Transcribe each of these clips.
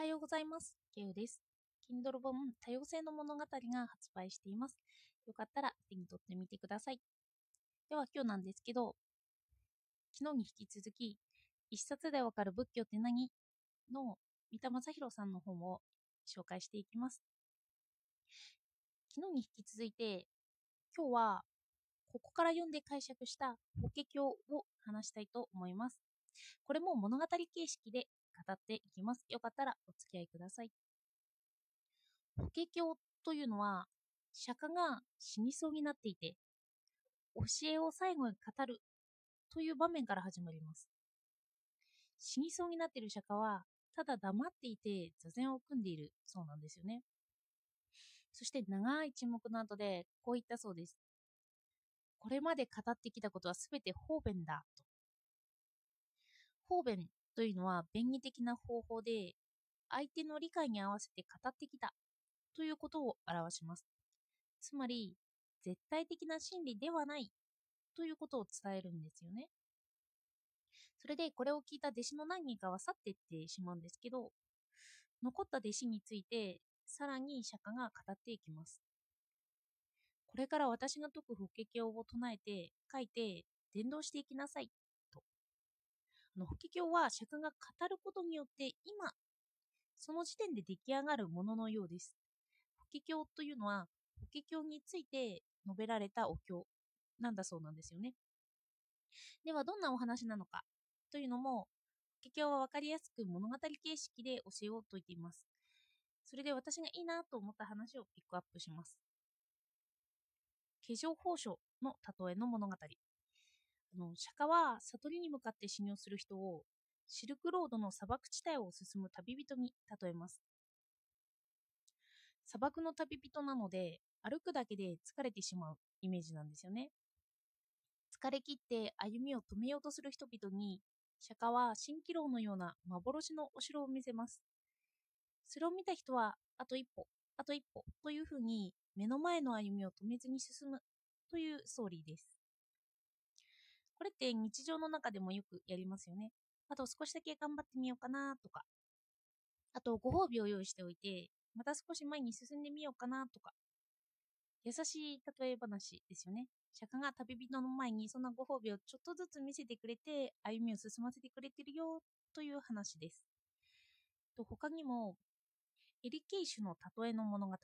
はようございます。ケウです。Kindle 本多様性の物語が発売しています。よかったら手に取ってみてください。では今日なんですけど、昨日に引き続き、一冊でわかる仏教って何？の三田正宏さんの本を紹介していきます。昨日に引き続いて、今日はここから読んで解釈した法華経を話したいと思います。これも物語形式で語っていきます。よかったらお付き合いください。法華経というのは、釈迦が死にそうになっていて、教えを最後に語るという場面から始まります。死にそうになっている釈迦は、ただ黙っていて座禅を組んでいるそうなんですよね。そして長い沈黙の後でこう言ったそうです。これまで語ってきたことはすべて方便だと。方便というのは便宜的な方法で相手の理解に合わせて語ってきたということを表します。つまり絶対的な真理ではないということを伝えるんですよね。それでこれを聞いた弟子の何人かは去っていってしまうんですけど残った弟子についてさらに釈迦が語っていきます。これから私が説く法華経を唱えて書いて伝道していきなさい。の法華経は釈が語ることによって今その時点で出来上がるもののようです。法華経というのは法華経について述べられたお経なんだそうなんですよね。ではどんなお話なのかというのも法華経は分かりやすく物語形式で教えを説いています。それで私がいいなと思った話をピックアップします。化粧法書の例えの物語。の釈迦は悟りに向かって修行する人をシルクロードの砂漠地帯を進む旅人に例えます。砂漠の旅人なので歩くだけで疲れてしまうイメージなんですよね。疲れ切って歩みを止めようとする人々に釈迦は蜃気楼のような幻のお城を見せます。それを見た人はあと一歩、あと一歩というふうに目の前の歩みを止めずに進むというストーリーです。これって日常の中でもよくやりますよね。あと少しだけ頑張ってみようかなとか。あとご褒美を用意しておいて、また少し前に進んでみようかなとか。優しい例え話ですよね。釈迦が旅人の前にそんなご褒美をちょっとずつ見せてくれて歩みを進ませてくれてるよという話です。と他にもエリケイシュの例えの物語。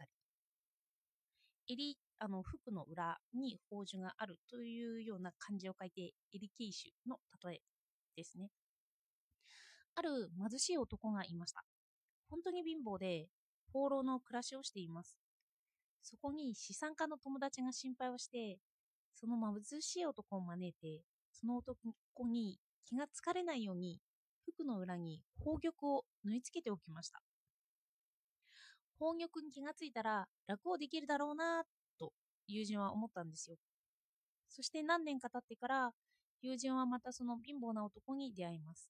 エリ、あの、服の裏に宝珠があるというような漢字を書いて、エリケイシュの例えですね。ある貧しい男がいました。本当に貧乏で、放浪の暮らしをしています。そこに資産家の友達が心配をして、その貧しい男を招いて、その男に気がつかれないように、服の裏に宝玉を縫い付けておきました。宝玉に気がついたら楽をできるだろうな友人は思ったんですよ。そして何年か経ってから友人はまたその貧乏な男に出会います。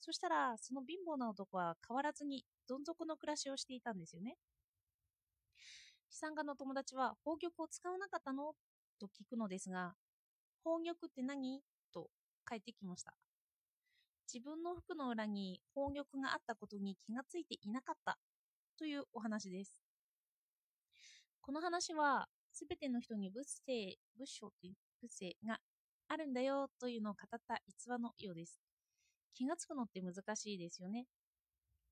そしたらその貧乏な男は変わらずにどん底の暮らしをしていたんですよね。資産家の友達は宝玉を使わなかったの？と聞くのですが、宝玉って何？と返ってきました。自分の服の裏に宝玉があったことに気がついていなかったというお話です。この話は、すべての人に仏性、仏性という仏性があるんだよというのを語った逸話のようです。気がつくのって難しいですよね。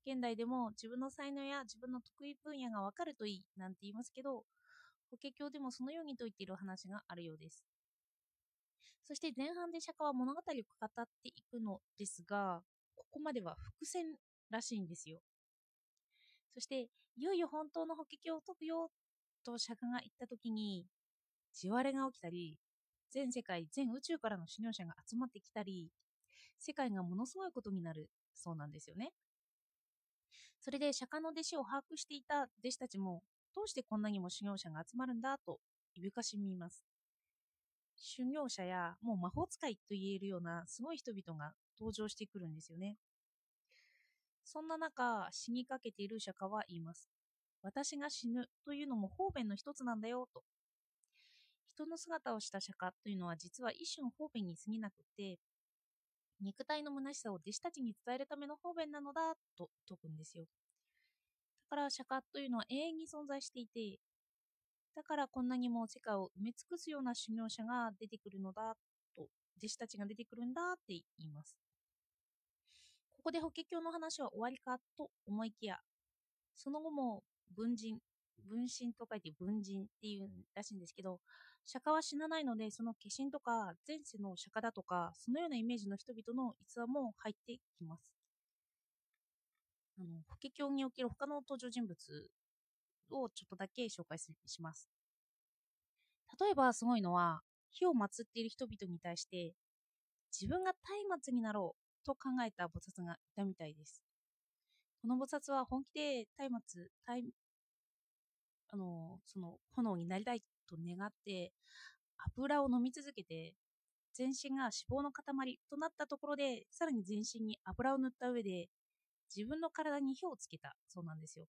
現代でも自分の才能や自分の得意分野がわかるといいなんて言いますけど、法華経でもそのようにと言っている話があるようです。そして前半で釈迦は物語を語っていくのですが、ここまでは伏線らしいんですよ。そして、いよいよ本当の法華経を解くよと釈迦が言ったときに、地割れが起きたり、全世界、全宇宙からの修行者が集まってきたり、世界がものすごいことになるそうなんですよね。それで釈迦の弟子を把握していた弟子たちも、どうしてこんなにも修行者が集まるんだといぶかしみます。修行者やもう魔法使いと言えるようなすごい人々が登場してくるんですよね。そんな中、死にかけている釈迦は言います。私が死ぬというのも方便の一つなんだよと。人の姿をした釈迦というのは実は一種の方便に過ぎなくて、肉体の虚しさを弟子たちに伝えるための方便なのだと説くんですよ。だから釈迦というのは永遠に存在していて、だからこんなにも世界を埋め尽くすような修行者が出てくるのだと、弟子たちが出てくるんだって言います。ここで法華経の話は終わりかと思いきや、その後も文人、分身と書いて文人っていうらしいんですけど、釈迦は死なないので、その化身とか前世の釈迦だとか、そのようなイメージの人々の逸話も入ってきます。あの法華経における他の登場人物をちょっとだけ紹介します。例えばすごいのは、火を祀っている人々に対して、自分が松明になろうと考えた菩薩がいたみたいです。この菩薩は本気で松明、あの、その炎になりたいと願って、油を飲み続けて、全身が脂肪の塊となったところで、さらに全身に油を塗った上で、自分の体に火をつけたそうなんですよ。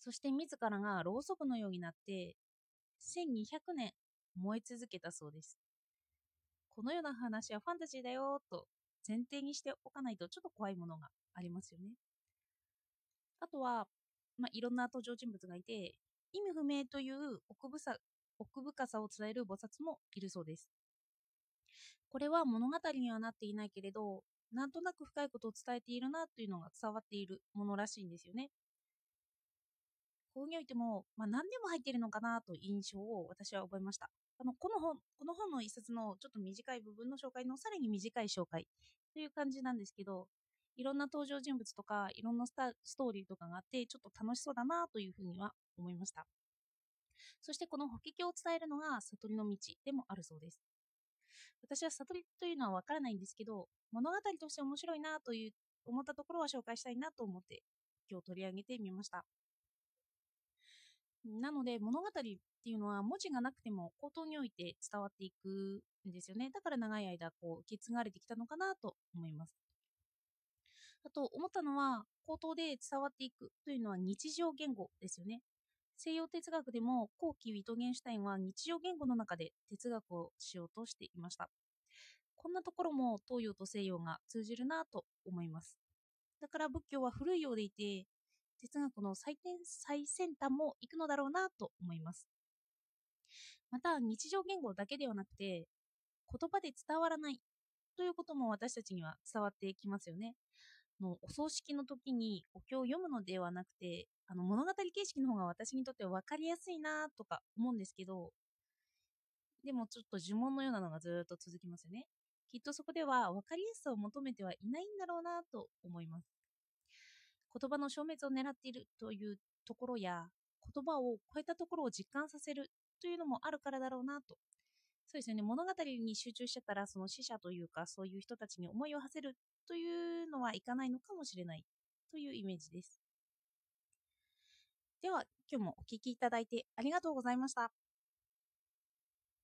そして自らがろうそくのようになって、1200年燃え続けたそうです。このような話はファンタジーだよと前提にしておかないとちょっと怖いものがありますよね。あとは、まあ、いろんな登場人物がいて、意味不明という奥深奥深さを伝える菩薩もいるそうです。これは物語にはなっていないけれど、なんとなく深いことを伝えているなというのが伝わっているものらしいんですよね。ここにおいても、まあ、何でも入っているのかなという印象を私は覚えました。あのこの本この本の一冊のちょっと短い部分の紹介のさらに短い紹介という感じなんですけど、いろんな登場人物とか、いろんなストーリーとかがあって、ちょっと楽しそうだなというふうには思いました。そしてこの法華経を伝えるのが悟りの道でもあるそうです。私は悟りというのはわからないんですけど、物語として面白いなという思ったところは紹介したいなと思って今日取り上げてみました。なので物語っていうのは文字がなくても口頭において伝わっていくんですよね。だから長い間こう受け継がれてきたのかなと思います。あと思ったのは口頭で伝わっていくというのは日常言語ですよね。西洋哲学でも後期ウィトゲンシュタインは日常言語の中で哲学をしようとしていました。こんなところも東洋と西洋が通じるなと思います。だから仏教は古いようでいて、哲学の最先最先端も行くのだろうなと思います。また、日常言語だけではなくて、言葉で伝わらないということも私たちには伝わってきますよね。のお葬式の時にお経を読むのではなくて、あの物語形式の方が私にとっては分かりやすいなとか思うんですけど、でもちょっと呪文のようなのがずっと続きますよね。きっとそこでは分かりやすさを求めてはいないんだろうなと思います。言葉の消滅を狙っているというところや、言葉を超えたところを実感させるというのもあるからだろうなと。そうですよね、物語に集中しちゃったら、その死者というか、そういう人たちに思いを馳せるというのはいかないのかもしれないというイメージです。では、今日もお聴きいただいてありがとうございました。